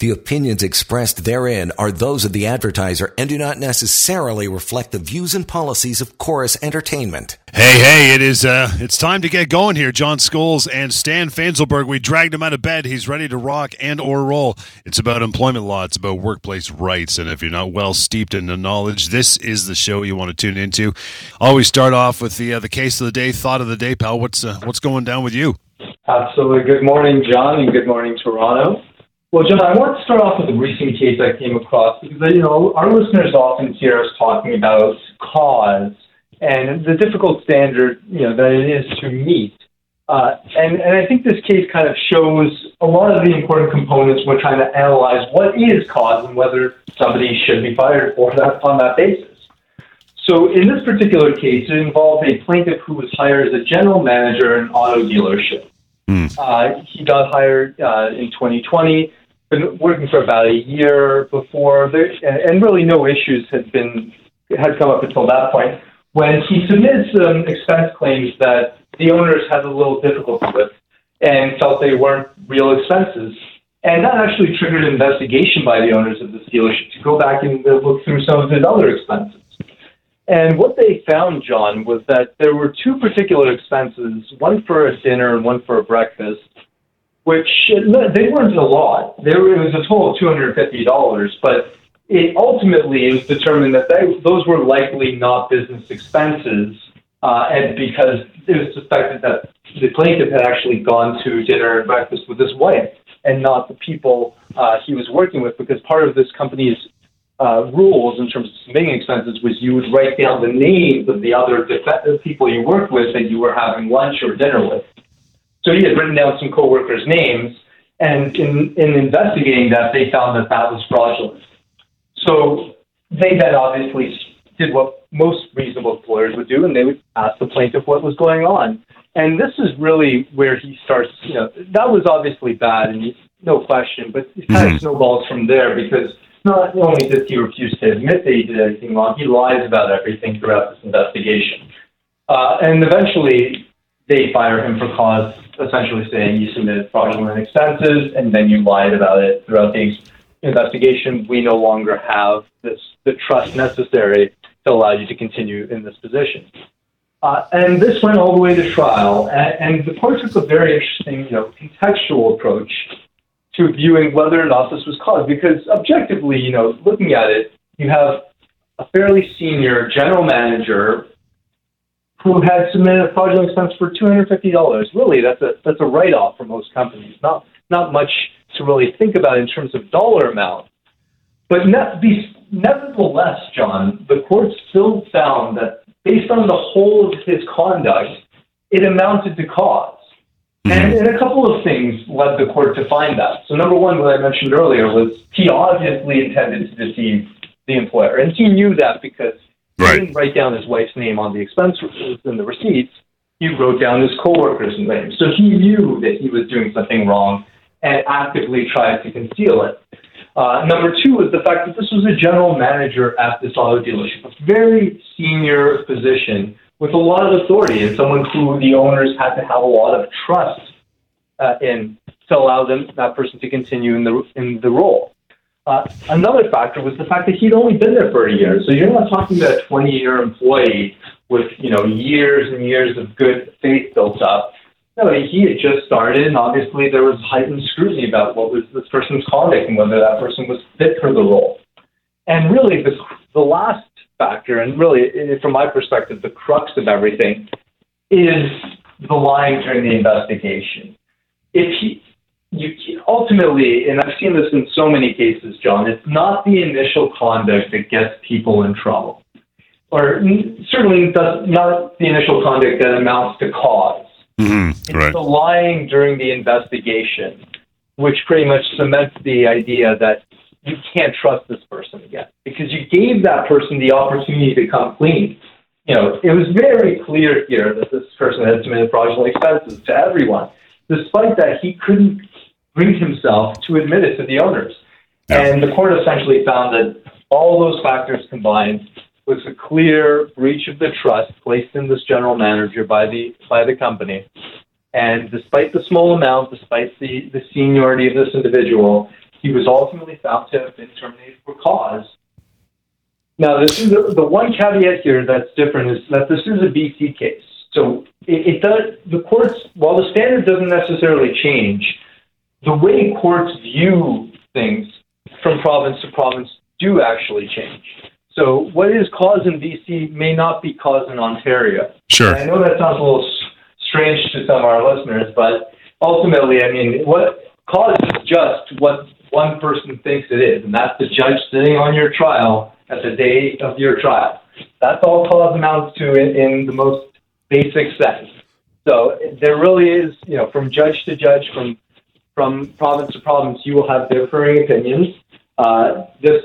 The opinions expressed therein are those of the advertiser and do not necessarily reflect the views and policies of Chorus Entertainment. Hey, hey, it is uh it's time to get going here. John Scholes and Stan Fainzilberg. We dragged him out of bed. He's ready to rock and or roll. It's about employment law, it's about workplace rights, and if you're not well steeped in the knowledge, this is the show you want to tune into. Always start off with the uh, the case of the day, thought of the day, pal. What's uh, what's going down with you? Absolutely. Good morning, John, and good morning, Toronto. Well, John, I want to start off with a recent case I came across because, you know, our listeners often hear us talking about cause and the difficult standard, you know, that it is to meet. Uh, and, and I think this case kind of shows a lot of the important components when trying to analyze what is cause and whether somebody should be fired for that on that basis. So in this particular case, it involved a plaintiff who was hired as a general manager in an auto dealership. Mm. Uh, he got hired uh, in 2020 been working for about a year before, there, and really no issues had been had come up until that point. When he submitted some expense claims that the owners had a little difficulty with, and felt they weren't real expenses, and that actually triggered an investigation by the owners of this dealership to go back and look through some of his other expenses. And what they found, John, was that there were two particular expenses, one for a dinner and one for a breakfast, which they weren't a lot. There it was a total of two hundred fifty dollars, but it ultimately it was determined that they, those were likely not business expenses, uh, and because it was suspected that the plaintiff had actually gone to dinner and breakfast with his wife and not the people uh, he was working with, because part of this company's uh, rules in terms of submitting expenses was you would write down the names of the other def- people you worked with that you were having lunch or dinner with. So he had written down some coworkers' names, and in, in investigating that, they found that that was fraudulent. So they then obviously did what most reasonable employers would do, and they would ask the plaintiff what was going on. And this is really where he starts. You know, that was obviously bad, and no question. But it kind mm-hmm. of snowballs from there because not only did he refuse to admit that he did anything wrong, he lies about everything throughout this investigation. Uh, and eventually, they fire him for cause essentially saying you submitted fraudulent expenses and then you lied about it throughout the investigation. We no longer have this the trust necessary to allow you to continue in this position. Uh, and this went all the way to trial, and, and the court took a very interesting, you know, contextual approach to viewing whether or not this was caused. Because objectively, you know, looking at it, you have a fairly senior general manager who had submitted a fraudulent expense for two hundred fifty dollars. Really, that's a that's a write off for most companies. Not not much to really think about in terms of dollar amount. But ne- nevertheless, John, the court still found that based on the whole of his conduct, it amounted to cause. Mm-hmm. And, and a couple of things led the court to find that. So, number one, what I mentioned earlier was he obviously intended to deceive the employer, and he knew that because Right. Didn't write down his wife's name on the expense in the receipts. He wrote down his coworker's name. So he knew that he was doing something wrong and actively tried to conceal it. Uh, number two was the fact that this was a general manager at this auto dealership, a very senior position with a lot of authority and someone who the owners had to have a lot of trust uh, in to allow them that person to continue in the in the role. Uh, another factor was the fact that he'd only been there for a year. So you're not talking about a 20 year employee with, you know, years and years of good faith built up. No, he had just started, and obviously there was heightened scrutiny about what was this person's conduct and whether that person was fit for the role. And really, the, the last factor, and really, from my perspective, the crux of everything, is the lying during the investigation. If he, you ultimately, and I've seen this in so many cases, John, it's not the initial conduct that gets people in trouble, or certainly does not the initial conduct that amounts to cause. Mm-hmm, it's right. the lying during the investigation, which pretty much cements the idea that you can't trust this person again because you gave that person the opportunity to come clean. You know, it was very clear here that this person had submitted fraudulent expenses to everyone. Despite that, he couldn't bring himself to admit it to the owners. And the court essentially found that all those factors combined was a clear breach of the trust placed in this general manager by the by the company. And despite the small amount, despite the, the seniority of this individual, he was ultimately found to have been terminated for cause. Now, this is the, the one caveat here that's different is that this is a BC case. So it, it does the courts while the standard doesn't necessarily change, the way courts view things from province to province do actually change. So what is cause in BC may not be cause in Ontario. Sure. And I know that sounds a little strange to some of our listeners, but ultimately, I mean, what cause is just what one person thinks it is, and that's the judge sitting on your trial at the day of your trial. That's all cause amounts to in, in the most basic sense. So there really is, you know, from judge to judge, from from province to province, you will have differing opinions. Uh, this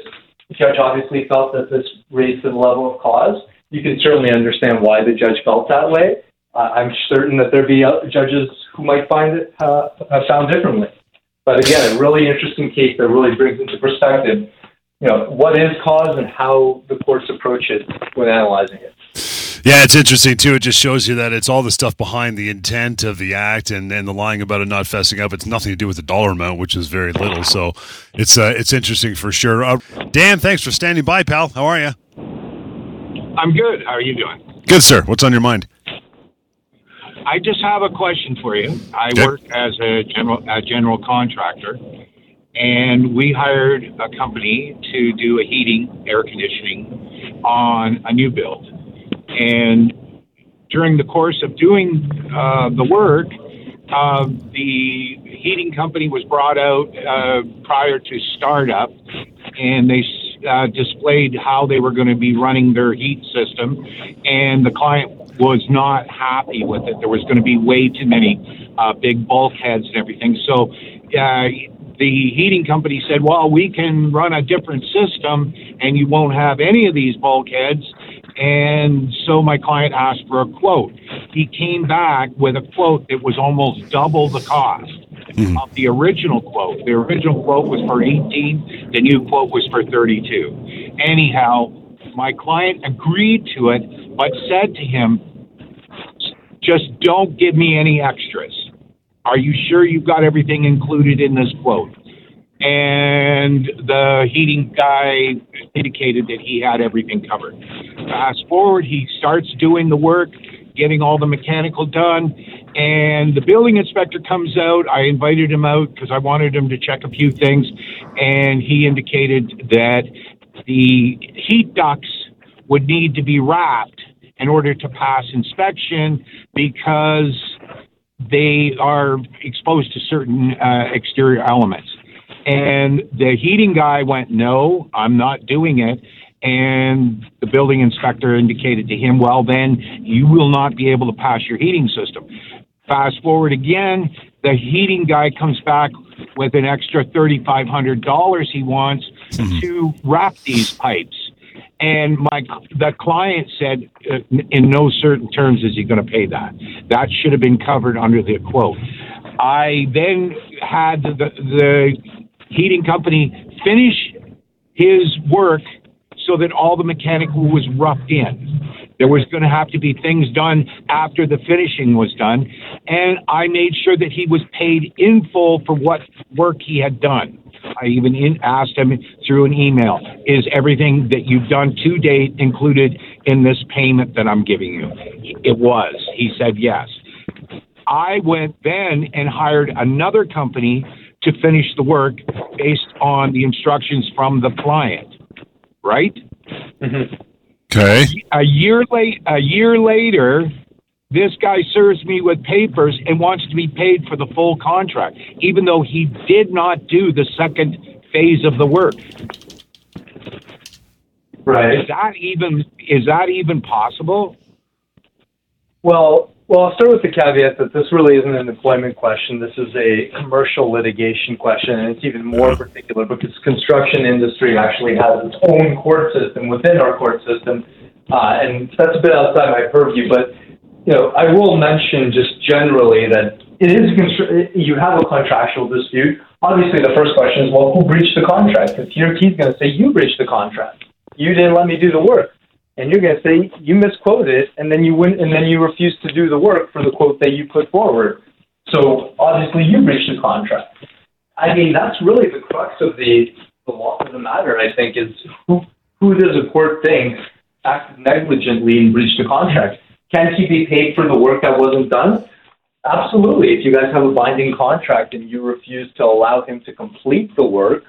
judge obviously felt that this raised the level of cause. You can certainly understand why the judge felt that way. Uh, I'm certain that there'd be judges who might find it uh, found differently. But again, a really interesting case that really brings into perspective, you know, what is cause and how the courts approach it when analyzing it. Yeah, it's interesting too. It just shows you that it's all the stuff behind the intent of the act and, and the lying about it not fessing up. It's nothing to do with the dollar amount, which is very little. So it's uh, it's interesting for sure. Uh, Dan, thanks for standing by, pal. How are you? I'm good. How are you doing? Good, sir. What's on your mind? I just have a question for you. I Okay. work as a general a general contractor, and we hired a company to do a heating, air conditioning on a new build. And during the course of doing uh, the work, uh, the heating company was brought out uh, prior to startup, and they uh, displayed how they were going to be running their heat system, and the client was not happy with it. There was going to be way too many uh, big bulkheads and everything. So the heating company said, "Well, we can run a different system, and you won't have any of these bulkheads." And so my client asked for a quote. He came back with a quote that was almost double the cost mm-hmm. of the original quote. The original quote was for 18, the new quote was for 32. Anyhow, my client agreed to it, but said to him, just don't give me any extras. Are you sure you've got everything included in this quote? And the heating guy indicated that he had everything covered. Fast forward, he starts doing the work, getting all the mechanical done, and the building inspector comes out. I invited him out because I wanted him to check a few things, and he indicated that the heat ducts would need to be wrapped in order to pass inspection because they are exposed to certain uh, exterior elements. And the heating guy went, No, I'm not doing it. And the building inspector indicated to him, Well, then you will not be able to pass your heating system. Fast forward again, the heating guy comes back with an extra $3,500 he wants to wrap these pipes. And my the client said, uh, in no certain terms is he going to pay that. That should have been covered under the quote. I then had the, the heating company finish his work so that all the mechanical was roughed in. There was going to have to be things done after the finishing was done, and I made sure that he was paid in full for what work he had done. I even in, asked him through an email, is everything that you've done to date included in this payment that I'm giving you? It was. He said yes. I went then and hired another company to finish the work based on the instructions from the client, right? Mm-hmm. Okay. A year late, a year later, this guy serves me with papers and wants to be paid for the full contract, even though he did not do the second phase of the work. Right. Is that even is that even possible? Well, well, I'll start with the caveat that this really isn't an employment question. This is a commercial litigation question, and it's even more particular because construction industry actually has its own court system within our court system, uh, and that's a bit outside my purview. But you know, I will mention just generally that it is you have a contractual dispute. Obviously, the first question is, well, who breached the contract? Because here he's going to say you breached the contract. You didn't let me do the work. And you're going to say you misquoted it, and then you win, and then you refuse to do the work for the quote that you put forward. So obviously you breached the contract. I mean, that's really the crux of the the law of the matter. I think is who who does a court think acted negligently and breached the contract? Can he be paid for the work that wasn't done? Absolutely. If you guys have a binding contract and you refuse to allow him to complete the work,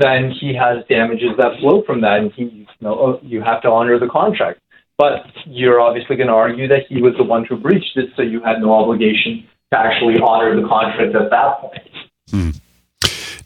then he has damages that flow from that, and he, you know, oh, you have to honor the contract. But you're obviously going to argue that he was the one who breached it, so you had no obligation to actually honor the contract at that point. Hmm.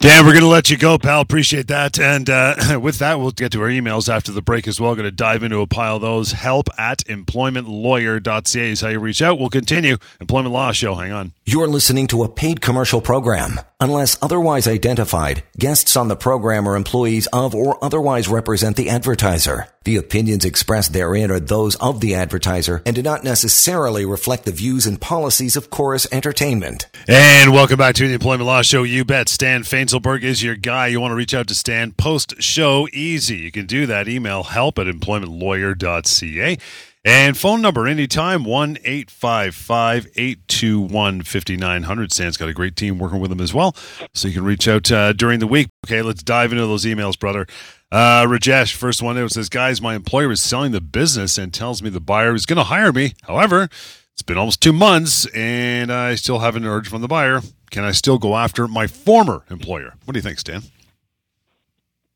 Dan, we're going to let you go, pal. Appreciate that. And uh, with that, we'll get to our emails after the break as well. Going to dive into a pile of those. Help at employmentlawyer.ca is how you reach out. We'll continue. Employment Law Show. Hang on. You're listening to a paid commercial program. Unless otherwise identified, guests on the program are employees of or otherwise represent the advertiser. The opinions expressed therein are those of the advertiser and do not necessarily reflect the views and policies of Chorus Entertainment. And welcome back to the Employment Law Show. You bet. Stan Fainzilberg is your guy. You want to reach out to Stan post show easy. You can do that. Email help at employmentlawyer.ca. And phone number anytime, 1 855 821 5900. Stan's got a great team working with him as well. So you can reach out uh, during the week. Okay, let's dive into those emails, brother. Uh, Rajesh, first one it says, Guys, my employer is selling the business and tells me the buyer is going to hire me. However, it's been almost two months and I still haven't heard from the buyer. Can I still go after my former employer? What do you think, Stan?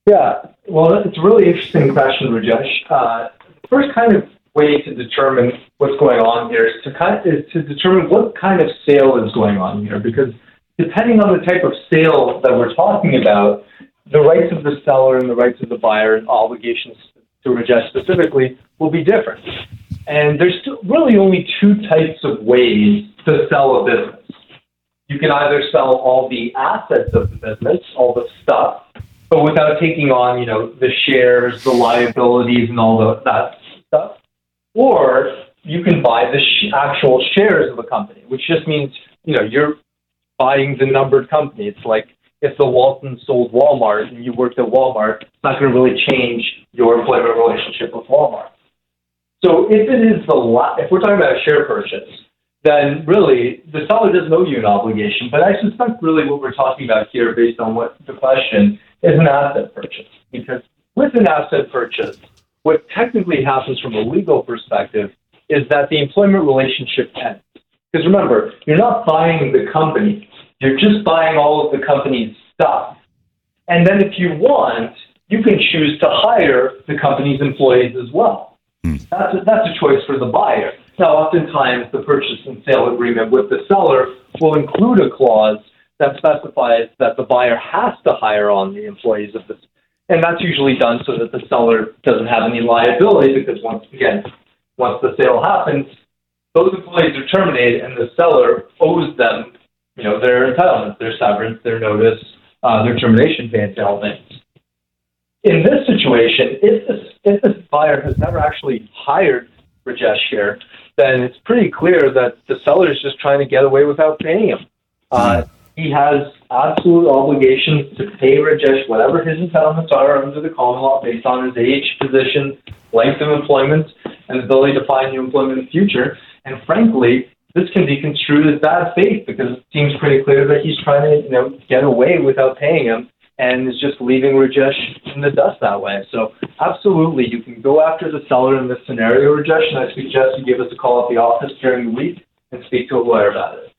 Yeah, well, it's a really interesting question, Rajesh. Uh, first kind of way to determine what's going on here is to kind of, is to determine what kind of sale is going on here, because depending on the type of sale that we're talking about, the rights of the seller and the rights of the buyer and obligations to Rajesh specifically will be different. And there's really only two types of ways to sell a business. You can either sell all the assets of the business, all the stuff, but without taking on, you know, the shares, the liabilities, and all the, that stuff or you can buy the sh- actual shares of a company, which just means you know you're buying the numbered company. It's like if the Walton sold Walmart and you worked at Walmart, it's not going to really change your employment relationship with Walmart. So if it is the la- if we're talking about a share purchase, then really the seller doesn't owe you an obligation. But I suspect really what we're talking about here, based on what the question, is an asset purchase. Because with an asset purchase, what technically happens from a legal perspective is that the employment relationship ends. Because remember, you're not buying the company, you're just buying all of the company's stuff. And then if you want, you can choose to hire the company's employees as well. Mm. That's, a, that's a choice for the buyer. Now, oftentimes, the purchase and sale agreement with the seller will include a clause that specifies that the buyer has to hire on the employees of the and that's usually done so that the seller doesn't have any liability because once again, once the sale happens, those employees are terminated and the seller owes them, you know, their entitlements, their severance, their notice, uh, their termination pay, and. In this situation, if this, if this buyer has never actually hired Rajesh here, then it's pretty clear that the seller is just trying to get away without paying him. Uh, he has absolute obligations to pay Rajesh whatever his entitlements are under the common law based on his age, position, length of employment, and ability to find new employment in the future. And frankly, this can be construed as bad faith because it seems pretty clear that he's trying to, you know, get away without paying him and is just leaving Rajesh in the dust that way. So absolutely, you can go after the seller in this scenario, Rajesh, and I suggest you give us a call at the office during the week and speak to a lawyer about it.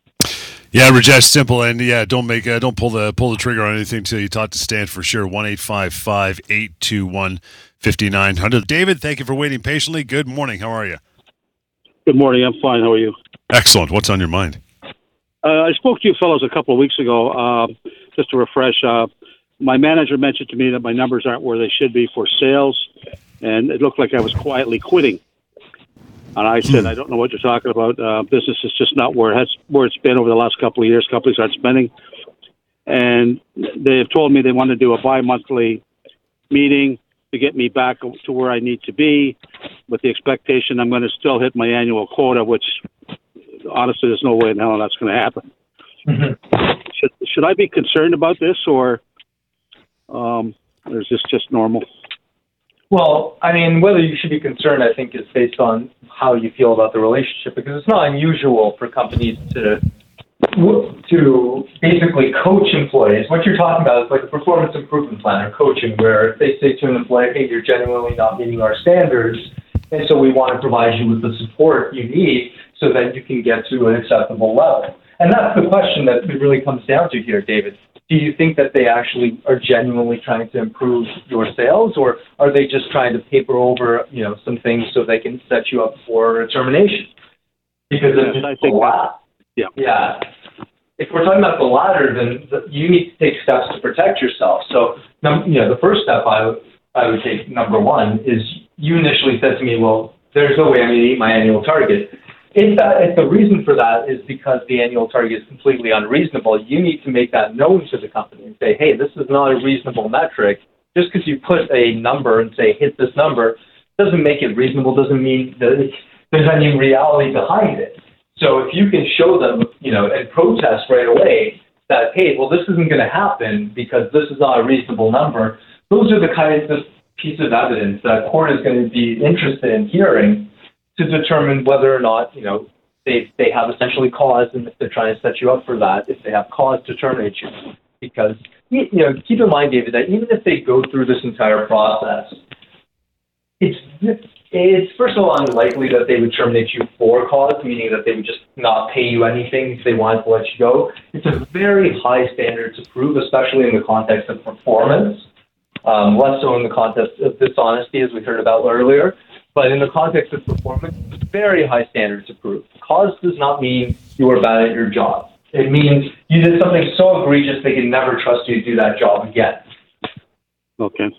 Yeah, Rajesh, simple, and yeah, don't make uh, don't pull the pull the trigger on anything until you talk to Stan for sure. One eight five five eight two one fifty nine hundred. David, thank you for waiting patiently. Good morning. How are you? Good morning. I'm fine. How are you? Excellent. What's on your mind? Uh, I spoke to you fellows a couple of weeks ago. Uh, just to refresh, uh, my manager mentioned to me that my numbers aren't where they should be for sales, and it looked like I was quietly quitting. And I said, hmm. I don't know what you're talking about. Uh, business is just not where it has, where it's been over the last couple of years. Companies aren't spending, and they have told me they want to do a bi-monthly meeting to get me back to where I need to be, with the expectation I'm going to still hit my annual quota. Which, honestly, there's no way in hell that's going to happen. Mm-hmm. Should should I be concerned about this, or um, or is this just normal? Well, I mean, whether you should be concerned, I think, is based on how you feel about the relationship because it's not unusual for companies to to basically coach employees. What you're talking about is like a performance improvement plan or coaching, where if they say to an employee, "Hey, you're genuinely not meeting our standards," and so we want to provide you with the support you need so that you can get to an acceptable level. And that's the question that it really comes down to here, David do you think that they actually are genuinely trying to improve your sales, or are they just trying to paper over, you know, some things so they can set you up for termination? Because yes, I think that, yeah, yeah. If we're talking about the latter, then the, you need to take steps to protect yourself. So, you know, the first step I would I would take number one is you initially said to me, well, there's no way I'm going to meet my annual target. If, that, if the reason for that is because the annual target is completely unreasonable, you need to make that known to the company and say, hey, this is not a reasonable metric. Just because you put a number and say, hit this number, doesn't make it reasonable, doesn't mean that there's any reality behind it. So if you can show them, you know, and protest right away that, hey, well, this isn't going to happen because this is not a reasonable number, those are the kinds of piece of evidence that court is going to be interested in hearing to determine whether or not you know they they have essentially cause, and if they're trying to set you up for that, if they have cause to terminate you, because you know keep in mind, David, that even if they go through this entire process, it's it's first of all unlikely that they would terminate you for cause, meaning that they would just not pay you anything if they wanted to let you go. It's a very high standard to prove, especially in the context of performance, um, less so in the context of dishonesty, as we heard about earlier. But in the context of performance, very high standards to prove. Cause does not mean you are bad at your job. It means you did something so egregious they can never trust you to do that job again. Okay.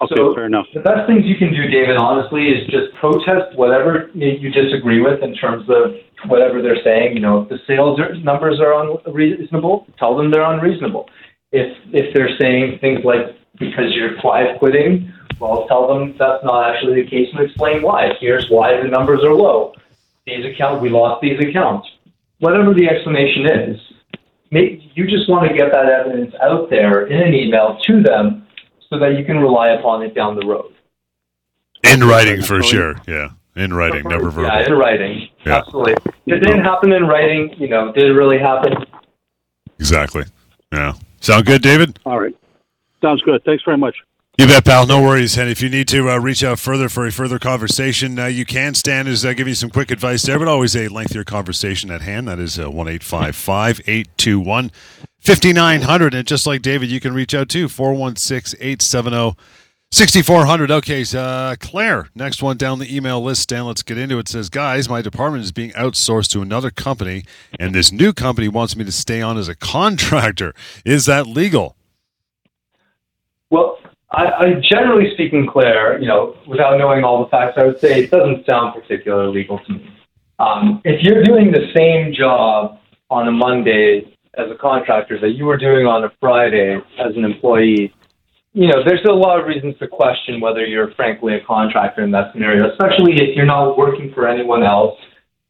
Okay, so fair enough. The best things you can do, David, honestly, is just protest whatever you disagree with in terms of whatever they're saying. You know, if the sales numbers are unreasonable, tell them they're unreasonable. If if they're saying things like because you're quiet quitting well, tell them that's not actually the case and explain why. Here's why the numbers are low. These accounts, we lost these accounts. Whatever the explanation is, make, you just want to get that evidence out there in an email to them so that you can rely upon it down the road. In writing, for sure. Yeah. In writing, never verbal. Yeah, in writing. Yeah. Absolutely. If it didn't happen in writing, you know, did it really happen? Exactly. Yeah. Sound good, David? All right. Sounds good. Thanks very much. You bet, pal. No worries. And if you need to uh, reach out further for a further conversation, uh, you can. Stan is uh, giving you some quick advice there, but always a lengthier conversation at hand. That is uh, 1 821 5900. And just like David, you can reach out to 416 870 6400. Okay, uh, Claire, next one down the email list. Stan, let's get into it. Says, guys, my department is being outsourced to another company, and this new company wants me to stay on as a contractor. Is that legal? Well, I, I generally speaking, Claire, you know, without knowing all the facts, I would say it doesn't sound particularly legal to me. Um, if you're doing the same job on a Monday as a contractor that you were doing on a Friday as an employee, you know, there's a lot of reasons to question whether you're frankly a contractor in that scenario, especially if you're not working for anyone else.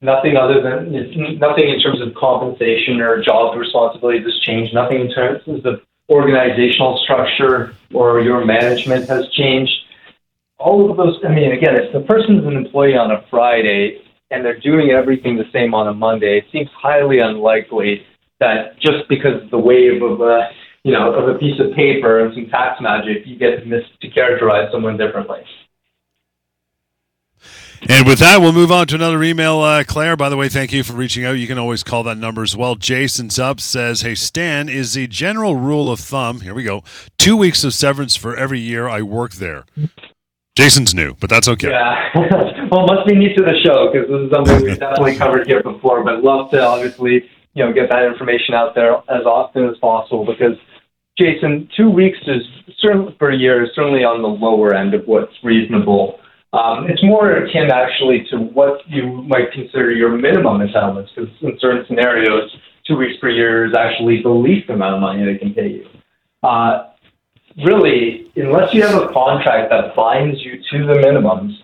Nothing other than nothing in terms of compensation or job responsibilities has changed. Nothing in terms of organizational structure or your management has changed. All of those, I mean, again, if the person's an employee on a Friday and they're doing everything the same on a Monday, it seems highly unlikely that just because of the wave of a, you know, of a piece of paper and some tax magic, you get to, to characterize someone differently. And with that, we'll move on to another email. Uh, Claire, by the way, thank you for reaching out. You can always call that number as well. Jason's up says, Hey, Stan, is the general rule of thumb, here we go, two weeks of severance for every year I work there. Jason's new, but that's okay. Yeah. well, must be new to the show because this is something we've definitely covered here before, but love to obviously, you know, get that information out there as often as possible because Jason, two weeks is certainly per year is certainly on the lower end of what's reasonable um, it's more akin actually to what you might consider your minimum entitlements, because in certain scenarios, two weeks per year is actually the least amount of money they can pay you. Uh, really, unless you have a contract that binds you to the minimums,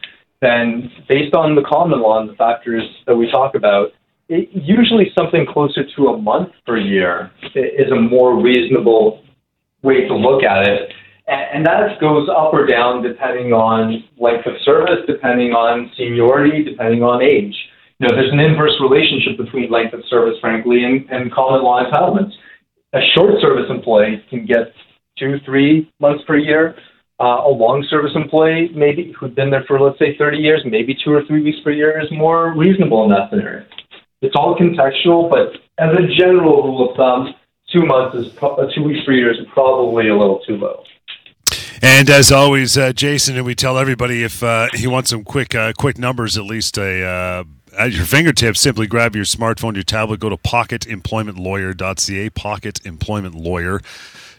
then based on the common law and the factors that we talk about, it, usually something closer to a month per year is a more reasonable way to look at it And, that goes up or down depending on length of service, depending on seniority, depending on age. You know, there's an inverse relationship between length of service, frankly, and, and common law entitlements. A short service employee can get two, three months per year. Uh, a long service employee, maybe who's been there for let's say 30 years, maybe two or three weeks per year is more reasonable in that scenario. It's all contextual, but as a general rule of thumb, two months is pro- uh, two weeks per year is probably a little too low. And as always, uh, Jason, and we tell everybody if uh, he wants some quick, uh, quick numbers, at least a uh, at your fingertips, simply grab your smartphone, your tablet, go to pocketemploymentlawyer.ca, pocketemploymentlawyer.ca,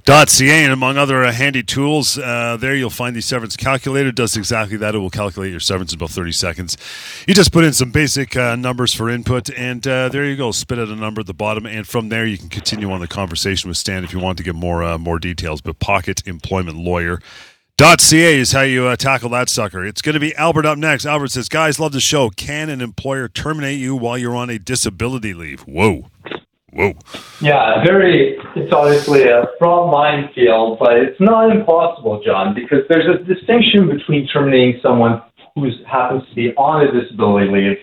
and among other uh, handy tools, uh, there you'll find the severance calculator. It does exactly that. It will calculate your severance in about 30 seconds. You just put in some basic uh, numbers for input, and uh, there you go. Spit out a number at the bottom, and from there you can continue on the conversation with Stan if you want to get more uh, more details. But Pocket Employment Lawyer. .ca is how you uh, tackle that sucker. It's going to be Albert up next. Albert says, "Guys, love the show. Can an employer terminate you while you're on a disability leave?" Whoa, whoa. Yeah, very. It's obviously a fraught minefield, but it's not impossible, John, because there's a distinction between terminating someone who happens to be on a disability leave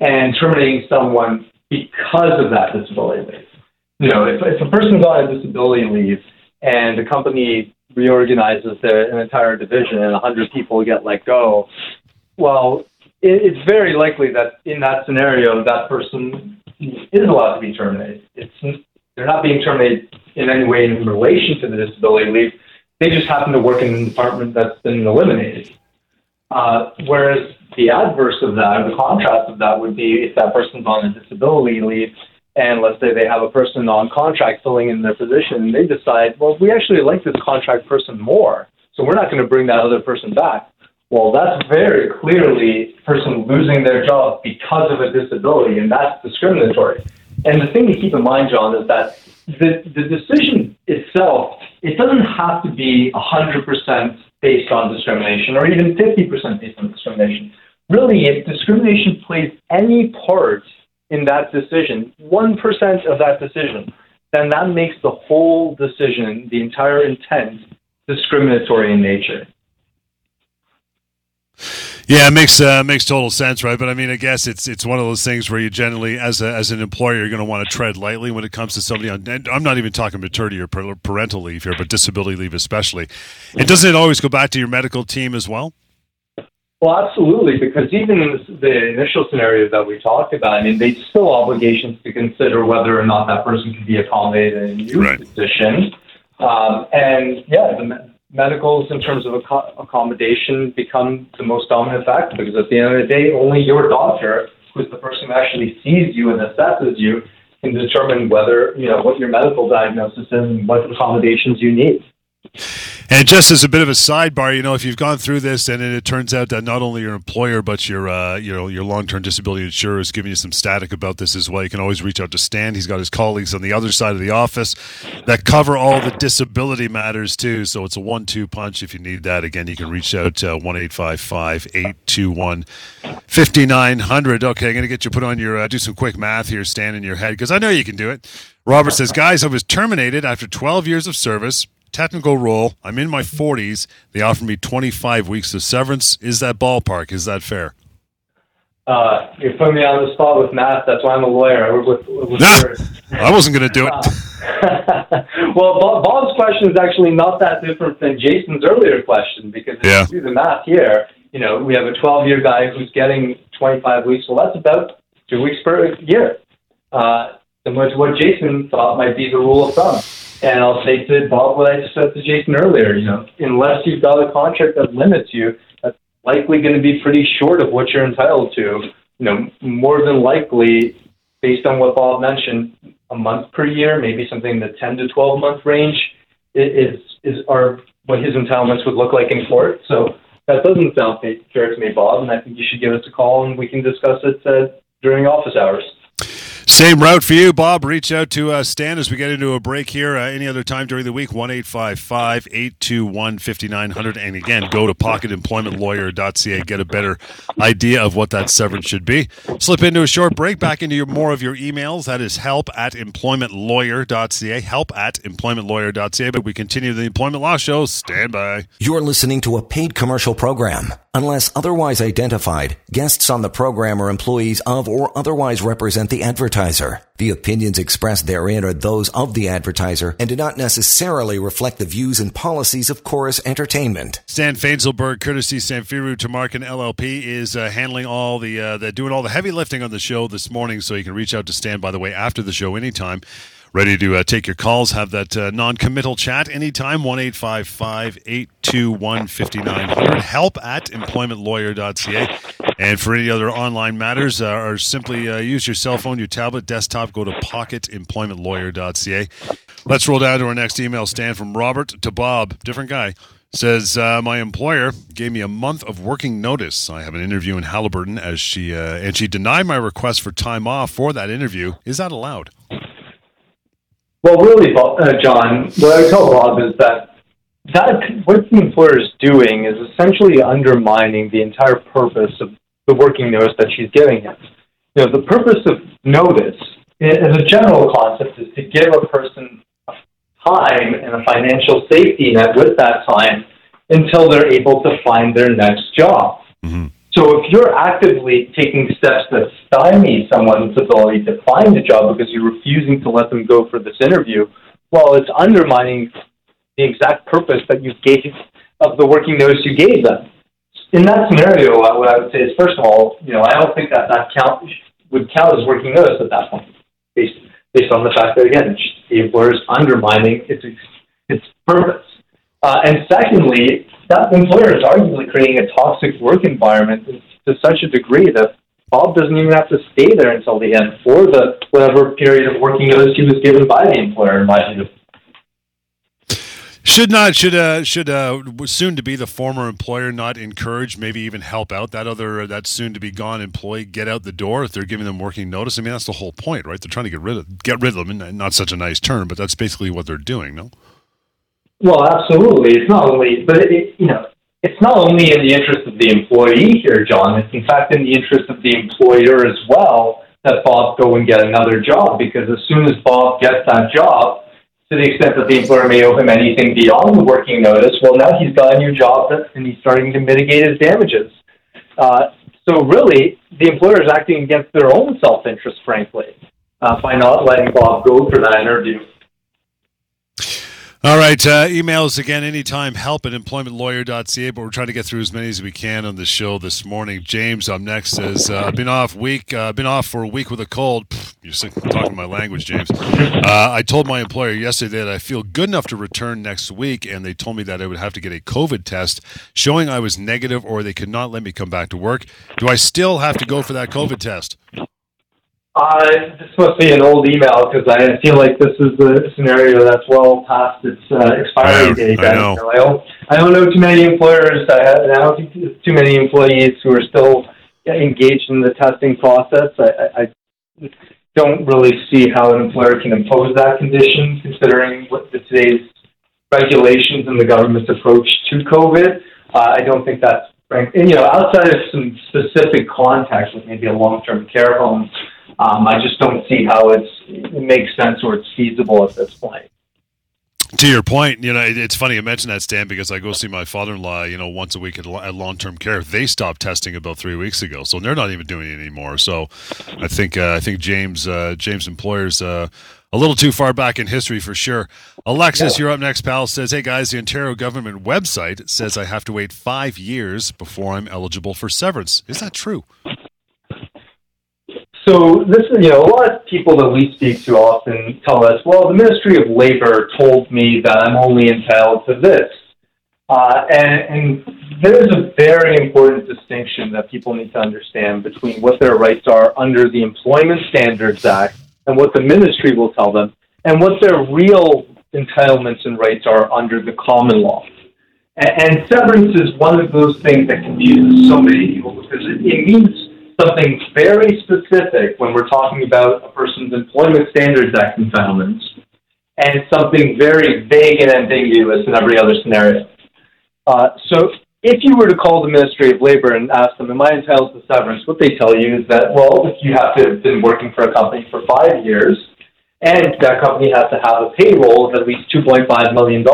and terminating someone because of that disability leave. You know, if, if a person's on a disability leave and the company reorganizes their an entire division and 100 people get let go, well, it, it's very likely that in that scenario, that person is allowed to be terminated. It's they're not being terminated in any way in relation to the disability leave. They just happen to work in a department that's been eliminated. Uh, whereas the adverse of that, or the contrast of that, would be if that person's on a disability leave and let's say they have a person on contract filling in their position, and they decide, well, we actually like this contract person more, so we're not going to bring that other person back. Well, that's very clearly a person losing their job because of a disability, and that's discriminatory. And the thing to keep in mind, John, is that the, the decision itself, it doesn't have to be 100% based on discrimination or even 50% based on discrimination. Really, if discrimination plays any part in that decision, 1% of that decision, then that makes the whole decision, the entire intent, discriminatory in nature. Yeah, it makes uh, makes total sense, right? But I mean, I guess it's it's one of those things where you generally, as a, as an employer, you're going to want to tread lightly when it comes to somebody on. I'm not even talking maternity or parental leave here, but disability leave especially. And doesn't it always go back to your medical team as well? Well, absolutely, because even in the initial scenario that we talked about, I mean, they still obligations to consider whether or not that person can be accommodated in a new Right. position. Um, and yeah, the medicals in terms of acco- accommodation become the most dominant factor because at the end of the day, only your doctor, who's the person who actually sees you and assesses you, can determine whether, you know, what your medical diagnosis is and what accommodations you need. And just as a bit of a sidebar, you know, if you've gone through this and it turns out that not only your employer but your, uh, you know, your long-term disability insurer is giving you some static about this as well, you can always reach out to Stan. He's got his colleagues on the other side of the office that cover all the disability matters too. So it's a one-two punch if you need that. Again, you can reach out to one eight five five eight two one fifty nine hundred. Okay, I'm going to get you put on your uh, do some quick math here, Stan, in your head because I know you can do it. Robert says, guys, I was terminated after 12 years of service. Technical role. I'm in my 40s. They offer me 25 weeks of severance. Is that ballpark? Is that fair? Uh, you're putting me on the spot with math. That's why I'm a lawyer. I work with, with Nah, lawyers. I wasn't going to do it. well, Bob's question is actually not that different than Jason's earlier question because if Yeah. you do the math here, you know, we have a 12 year guy who's getting 25 weeks. Well, that's about two weeks per year. Uh, similar to what Jason thought might be the rule of thumb. And I'll say to Bob what I just said to Jason earlier, you know, unless you've got a contract that limits you, that's likely going to be pretty short of what you're entitled to. You know, more than likely, based on what Bob mentioned, a month per year, maybe something in the 10 to 12 month range is is are what his entitlements would look like in court. So that doesn't sound fa- fair to me, Bob, and I think you should give us a call and we can discuss it uh, during office hours. Same route for you, Bob. Reach out to uh, Stan as we get into a break here. Uh, any other time during the week, 1 821 5900. And again, go to pocketemploymentlawyer.ca. Get a better idea of what that severance should be. Slip into a short break, back into your, more of your emails. That is help at employmentlawyer.ca. Help at employmentlawyer.ca. But we continue the employment law show. Stand by. You're listening to a paid commercial program. Unless otherwise identified, guests on the program are employees of or otherwise represent the advertiser. The opinions expressed therein are those of the advertiser and do not necessarily reflect the views and policies of Chorus Entertainment. Stan Fainzilberg, courtesy Samfiru Tamarkin LLP, is uh, handling all the, uh, the doing all the heavy lifting on the show this morning. So you can reach out to Stan, by the way, after the show anytime ready to uh, take your calls. Have that uh, non committal chat anytime. 1 821 5900. Help at employmentlawyer.ca. And for any other online matters, uh, or simply uh, use your cell phone, your tablet, desktop, go to pocketemploymentlawyer.ca. Let's roll down to our next email, Stan, from Robert to Bob. Different guy says uh, my employer gave me a month of working notice. I have an interview in Haliburton as she uh, and she denied my request for time off for that interview. Is that allowed? Well, really, uh, John, what I tell Bob is that that what the employer is doing is essentially undermining the entire purpose of the working notice that she's giving him. You know, the purpose of notice, as a general concept, is to give a person time and a financial safety net with that time until they're able to find their next job. Mm-hmm. So if you're actively taking steps that stymie someone's ability to find a job because you're refusing to let them go for this interview, well, it's undermining the exact purpose that you gave of the working notice you gave them. In that scenario, what I would say is, first of all, you know, I don't think that that count would count as working notice at that point, based based on the fact that again, the employer is undermining its its purpose. Uh, and secondly, that employer is arguably creating a toxic work environment to such a degree that Bob doesn't even have to stay there until the end for the whatever period of working notice he was given by the employer, in my view. Should not should uh should uh soon to be the former employer not encourage maybe even help out that other that soon to be gone employee get out the door if they're giving them working notice? I mean that's the whole point, right? They're trying to get rid of get rid of them, and not such a nice term, but that's basically what they're doing. No. Well, absolutely. It's not only, but it, you know, it's not only in the interest of the employee here, John. It's in fact in the interest of the employer as well that Bob go and get another job because as soon as Bob gets that job, to the extent that the employer may owe him anything beyond the working notice, well, now he's got a new job and he's starting to mitigate his damages. Uh, so really, the employer is acting against their own self-interest, frankly, uh, by not letting Bob go for that interview. All right. Uh, emails again anytime help at employmentlawyer.ca, but we're trying to get through as many as we can on the show this morning. James I'm next says, uh, I've been off week, uh, been off for a week with a cold. Pfft, you're talking my language, James. Uh, I told my employer yesterday that I feel good enough to return next week, and they told me that I would have to get a COVID test showing I was negative or they could not let me come back to work. Do I still have to go for that COVID test? Uh, this must be an old email because I feel like this is a scenario that's well past its uh, expiry date. I, know. I, don't, I don't know too many employers. I, I don't think too many employees who are still engaged in the testing process. I, I don't really see how an employer can impose that condition, considering what the, today's regulations and the government's approach to COVID. Uh, I don't think that's right. And, you know, outside of some specific context, like maybe a long-term care home um, I just don't see how it's it makes sense or it's feasible at this point. To your point, you know, it's funny you mentioned that, Stan, because I go see my father-in-law, you know, once a week at, long-term care. They stopped testing about three weeks ago, so they're not even doing it anymore. So, I think uh, I think James uh, James employers uh, a little too far back in history for sure. Alexis, yeah. you're up next, pal. Says, hey guys, the Ontario government website says I have to wait five years before I'm eligible for severance. Is that true? So this is, you know, a lot of people that we speak to often tell us, well, the Ministry of Labor told me that I'm only entitled to this. Uh, and, and there's a very important distinction that people need to understand between what their rights are under the Employment Standards Act and what the ministry will tell them, and what their real entitlements and rights are under the common law. And, and severance is one of those things that confuses so many people because it, it means something very specific when we're talking about a person's Employment Standards Act entitlements, and something very vague and ambiguous in every other scenario. Uh, so if you were to call the Ministry of Labor and ask them, am I entitled to severance, what they tell you is that, well, if you have to have been working for a company for five years, and that company has to have a payroll of at least $2.5 million,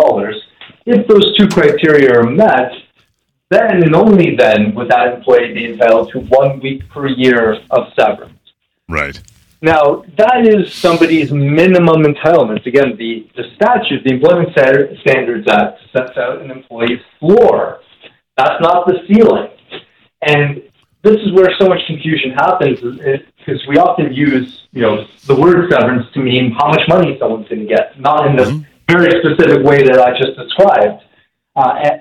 if those two criteria are met, then and only then would that employee be entitled to one week per year of severance. Right. Now, that is somebody's minimum entitlements. Again, the, the statute, the Employment Standards Act, sets out an employee's floor that's not the ceiling. And this is where so much confusion happens because we often use, you know, the word severance to mean how much money someone's going to get, not in the mm-hmm. very specific way that I just described. Uh,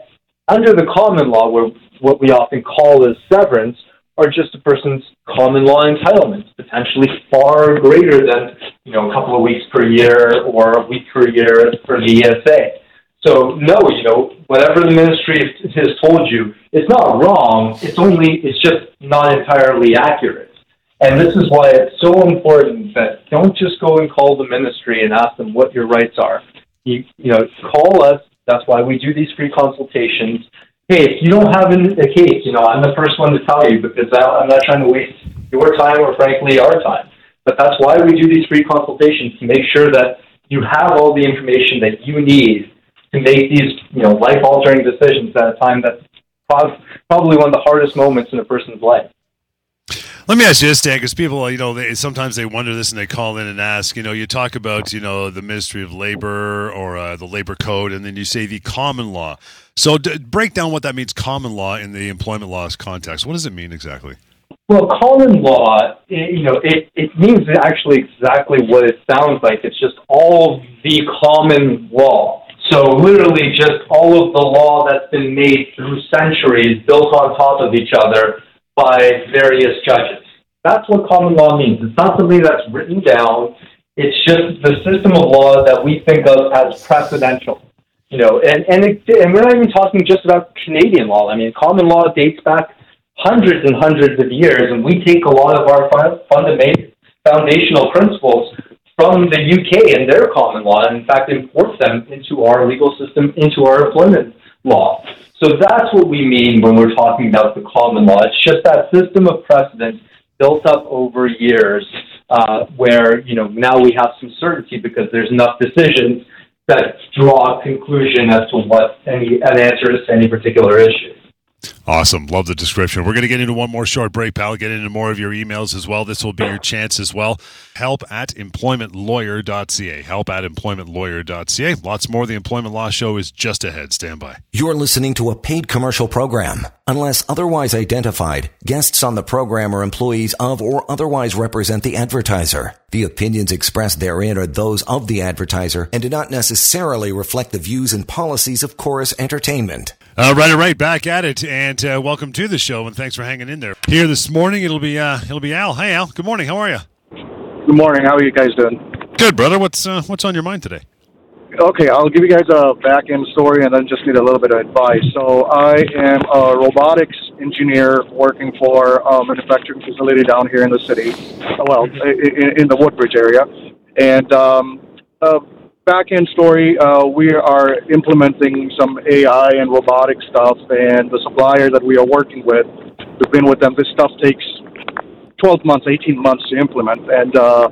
under the common law, where what we often call as severance are just a person's common law entitlements, potentially far greater than, you know, a couple of weeks per year or a week per year for the ESA. So no, you know, whatever the ministry has told you, it's not wrong. It's only it's just not entirely accurate. And this is why it's so important that don't just go and call the ministry and ask them what your rights are. You you know, call us. That's why we do these free consultations. Hey, if you don't have a case, you know, I'm the first one to tell you because I'm not trying to waste your time or frankly our time. But that's why we do these free consultations to make sure that you have all the information that you need to make these you know life altering decisions at a time that's probably one of the hardest moments in a person's life. Let me ask you this, Stan, because people, you know, they, sometimes they wonder this and they call in and ask. You know, you talk about, you know, the Ministry of Labor or uh, the Labor Code, and then you say the common law. So, d- break down what that means, common law, in the employment laws context. What does it mean exactly? Well, common law, you know, it, it means actually exactly what it sounds like. It's just all the common law. So literally just all of the law that's been made through centuries built on top of each other by various judges. That's what common law means. It's not something that's written down. It's just the system of law that we think of as precedential. You know, and and, it, and we're not even talking just about Canadian law. I mean, common law dates back hundreds and hundreds of years, and we take a lot of our fundamental foundational principles from the UK and their common law, and in fact import them into our legal system, into our employment law. So that's what we mean when we're talking about the common law. It's just that system of precedent built up over years, uh, where you know now we have some certainty because there's enough decisions that draw a conclusion as to what any an answer is to any particular issue. Awesome. Love the description. We're going to get into one more short break, pal. Get into more of your emails as well. This will be your chance as well. Help at employmentlawyer.ca. Help at employmentlawyer.ca. Lots more. The Employment Law Show is just ahead. Stand by. You're listening to a paid commercial program. Unless otherwise identified, guests on the program are employees of or otherwise represent the advertiser. The opinions expressed therein are those of the advertiser and do not necessarily reflect the views and policies of Chorus Entertainment. Uh, right, right, back at it, and uh, welcome to the show, and thanks for hanging in there. Here this morning, it'll be uh, it'll be Al. Hey, Al. Good morning. How are you? Good morning. How are you guys doing? Good, brother. What's uh, what's on your mind today? Okay, I'll give you guys a back end story, and then just need a little bit of advice. So, I am a robotics engineer working for a manufacturing facility down here in the city. Well, in, in the Woodbridge area, and um, uh, back end story, uh, we are implementing some AI and robotic stuff, and the supplier that we are working with, we've been with them. This stuff takes 12 months, 18 months to implement, and uh,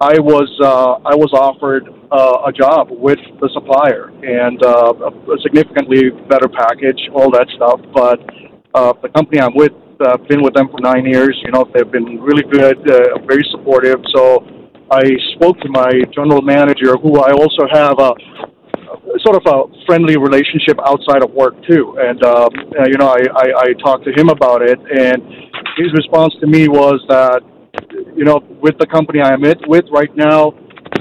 I was uh, I was offered uh, a job with the supplier and uh, a significantly better package, all that stuff. But uh, the company I'm with, uh, been with them for nine years. You know, they've been really good, uh, very supportive. So I spoke to my general manager, who I also have a sort of a friendly relationship outside of work too. And um, uh, you know, I, I, I talked to him about it, and his response to me was that you know, with the company I'm with right now,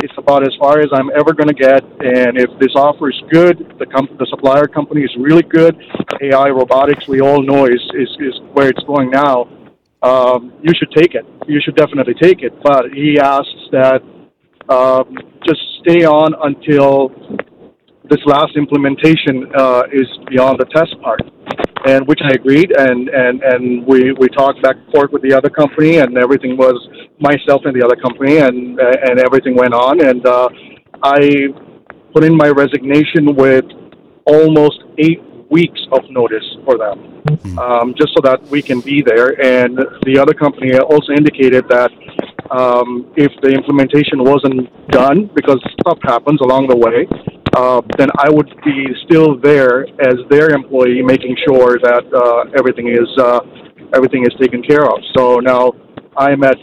it's about as far as I'm ever going to get. And if this offer is good, the com- the supplier company is really good. AI robotics, we all know, is is, is where it's going now um, you should take it. You should definitely take it. But he asks that um, just stay on until this last implementation uh, is beyond the test part. and which I agreed, and and and we we talked back and forth with the other company, and everything was myself and the other company, and and everything went on, and uh, I put in my resignation with almost eight weeks of notice for them, um, just so that we can be there. And the other company also indicated that um, if the implementation wasn't done, because stuff happens along the way, uh, then I would be still there as their employee, making sure that uh, everything is uh, everything is taken care of. So now I'm at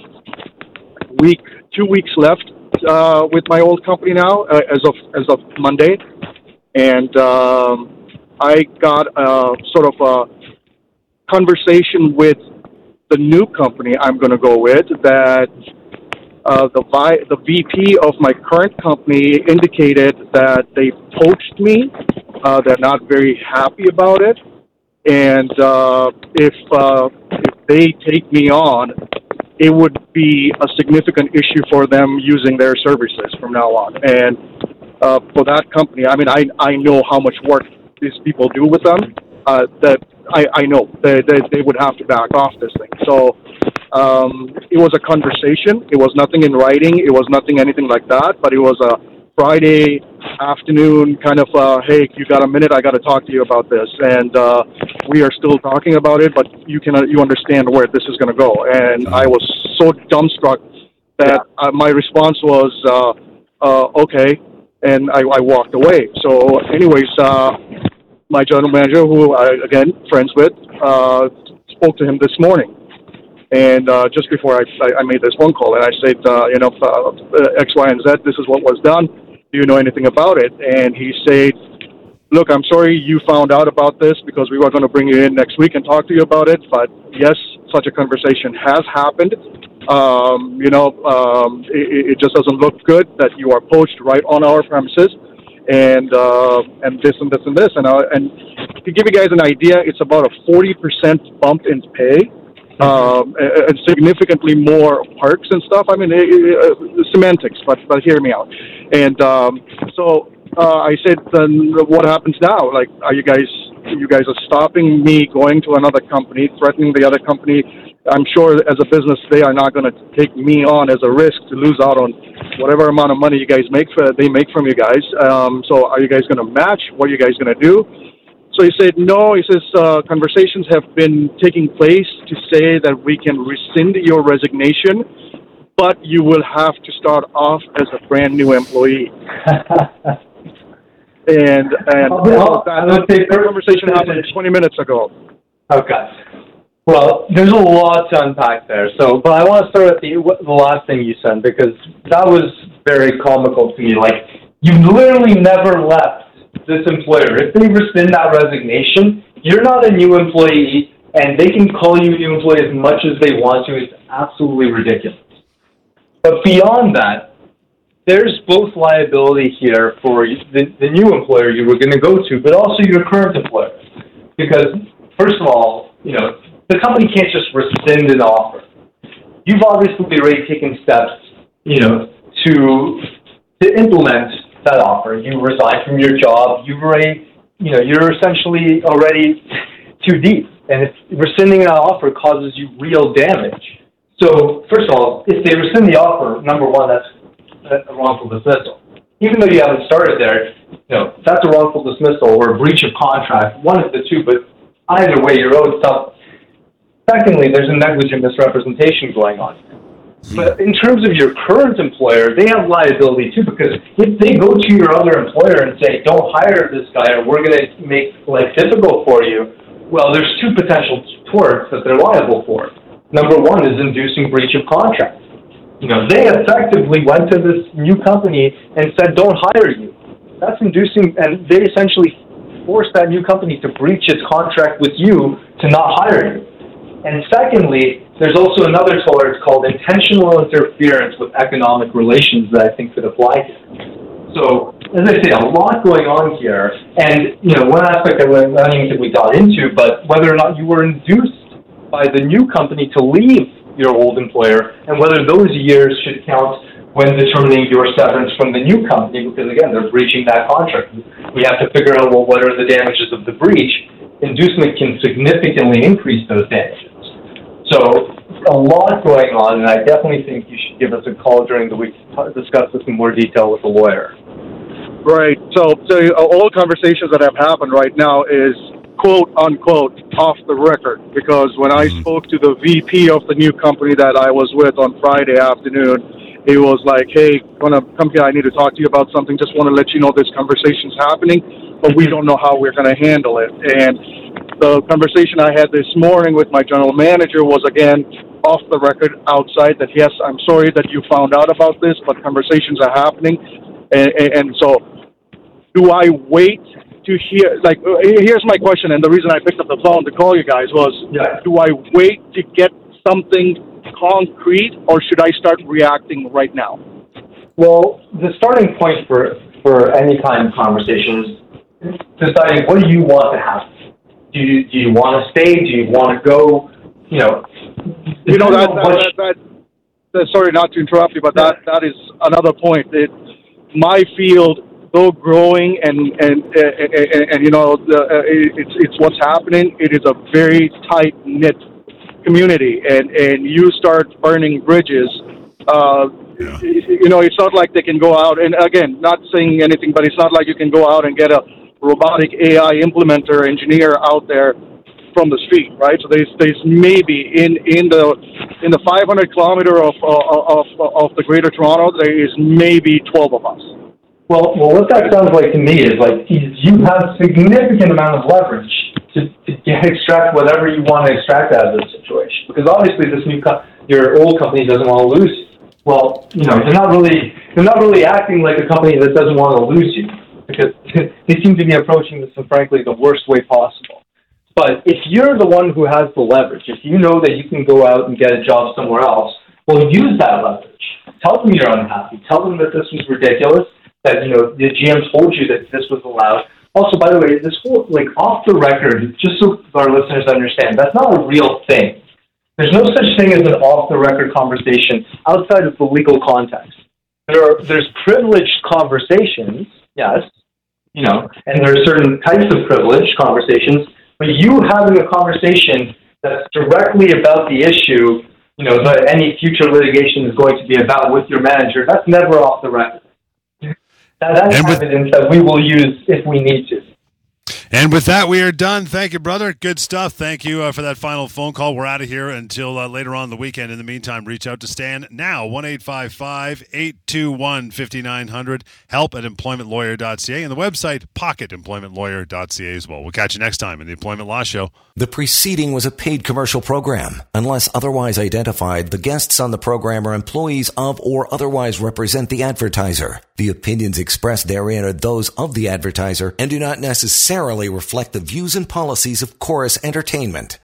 week two weeks left uh, with my old company now uh, as of as of Monday, and um, I got a sort of a conversation with the new company I'm going to go with that uh, the vi- the VP of my current company indicated that they poached me. Uh, they're not very happy about it, and uh, if uh, if they take me on, it would be a significant issue for them using their services from now on. And uh, for that company, I mean, I I know how much work these people do with them. Uh, that I, I know they, they they would have to back off this thing. So um, it was a conversation. It was nothing in writing. It was nothing anything like that. But it was a Friday afternoon kind of uh, hey, you got a minute? I got to talk to you about this. And uh, we are still talking about it, but you can you understand where this is going to go. And I was so dumbstruck that uh, my response was uh, uh, okay, and I, I walked away. So, anyways, uh, my general manager, who I again friends with, uh, spoke to him this morning, and uh, just before I, I, I made this phone call, and I said, uh, you know, uh, X, Y, and Z, this is what was done. Do you know anything about it? And he said, look, I'm sorry you found out about this because we were going to bring you in next week and talk to you about it. But yes, such a conversation has happened. Um, you know, um, it, it just doesn't look good that you are poached right on our premises, and uh, and this and this and this. And uh, and to give you guys an idea, it's about a forty percent bump in pay. Um, and significantly more perks and stuff. I mean, it, it, uh, semantics, but but hear me out. And um, so uh, I said, then what happens now? Like, are you guys, you guys are stopping me going to another company, threatening the other company. I'm sure as a business, they are not going to take me on as a risk to lose out on whatever amount of money you guys make for, they make from you guys. Um, so are you guys going to match? What are you guys going to do? So he said, no, he says, uh, conversations have been taking place to say that we can rescind your resignation, but you will have to start off as a brand new employee. and and I'll be- that, that conversation happened 20 minutes ago. Okay. Well, there's a lot to unpack there. So, but I want to start with the the last thing you said because that was very comical to me. Like, you've literally never left this employer. If they rescind that resignation, you're not a new employee, and they can call you a new employee as much as they want to. It's absolutely ridiculous. But beyond that, there's both liability here for the, the new employer you were going to go to, but also your current employer. Because, first of all, you know, the company can't just rescind an offer. You've obviously already taken steps, you know, to to implement that offer. You resigned from your job. You've already, you know, you're essentially already too deep, and if rescinding that offer causes you real damage. So, first of all, if they rescind the offer, number one, that's a wrongful dismissal. Even though you haven't started there, you know, that's a wrongful dismissal or a breach of contract, one of the two, but either way, you're owed something. Secondly, there's a negligent misrepresentation going on. But in terms of your current employer, they have liability too because if they go to your other employer and say, don't hire this guy or we're going to make life difficult for you, well, there's two potential torts that they're liable for. Number one is inducing breach of contract. You know, they effectively went to this new company and said, don't hire you. That's inducing, and they essentially forced that new company to breach its contract with you to not hire you. And secondly, there's also another tort called intentional interference with economic relations that I think could apply here. So, as I say, a lot going on here. And, you know, one aspect I don't even think we got into, but whether or not you were induced by the new company to leave your old employer and whether those years should count when determining your severance from the new company because again they're breaching that contract we have to figure out well what are the damages of the breach inducement can significantly increase those damages. So a lot going on, and I definitely think you should give us a call during the week to discuss this in more detail with a lawyer. Right. So, so all conversations that have happened right now is quote unquote off the record because when I Mhm. spoke to the VP of the new company that I was with on Friday afternoon, he was like, "Hey, gonna come here. I need to talk to you about something. Just want to let you know this conversation's happening, but we don't know how we're gonna handle it." And the conversation I had this morning with my general manager was again off the record outside that yes, I'm sorry that you found out about this, but conversations are happening, and, and, and so do I wait to hear? Like, uh, here's my question, and the reason I picked up the phone to call you guys was: Yeah. Do I wait to get something concrete, or should I start reacting right now? Well, the starting point for, for any kind of conversation is deciding what do you want to happen. Do you, do you want to stay? Do you want to go? You know, You know that depending on that, that, that, that sorry not to interrupt you, but that that is another point. It, my field, though growing and and and, and, and you know the, uh, it's it's what's happening. It is a very tight knit community, and and you start burning bridges. Uh, Yeah. You know, it's not like they can go out and again, not saying anything, but it's not like you can go out and get a robotic AI implementer engineer out there from the street, right? So there's there's maybe in in the in the 500 kilometer of uh, of of the Greater Toronto, there is maybe 12 of us. Well, well, what that sounds like to me is like you have significant amount of leverage to, to get, extract whatever you want to extract out of this situation. Because obviously, this new co- your old company doesn't want to lose you. Well, you know, they're not really they're not really acting like a company that doesn't want to lose you because they seem to be approaching this frankly the worst way possible. But if you're the one who has the leverage, if you know that you can go out and get a job somewhere else, well, use that leverage. Tell them you're unhappy. Tell them that this was ridiculous. That you know the GM told you that this was allowed. Also, by the way, this whole like off the record, just so our listeners understand, that's not a real thing. There's no such thing as an off the record conversation outside of the legal context. There are there's privileged conversations, yes, you know, and there are certain types of privileged conversations. But you having a conversation that's directly about the issue, you know, that any future litigation is going to be about with your manager, that's never off the record. That, that's And with- evidence that we will use if we need to. And with that, we are done. Thank you, brother. Good stuff. Thank you uh, for that final phone call. We're out of here until uh, later on the weekend. In the meantime, reach out to Stan now, 1 821 5900, help at employmentlawyer.ca, and the website pocketemploymentlawyer.ca as well. We'll catch you next time in the Employment Law Show. The preceding was a paid commercial program. Unless otherwise identified, the guests on the program are employees of or otherwise represent the advertiser. The opinions expressed therein are those of the advertiser and do not necessarily reflect the views and policies of Chorus Entertainment.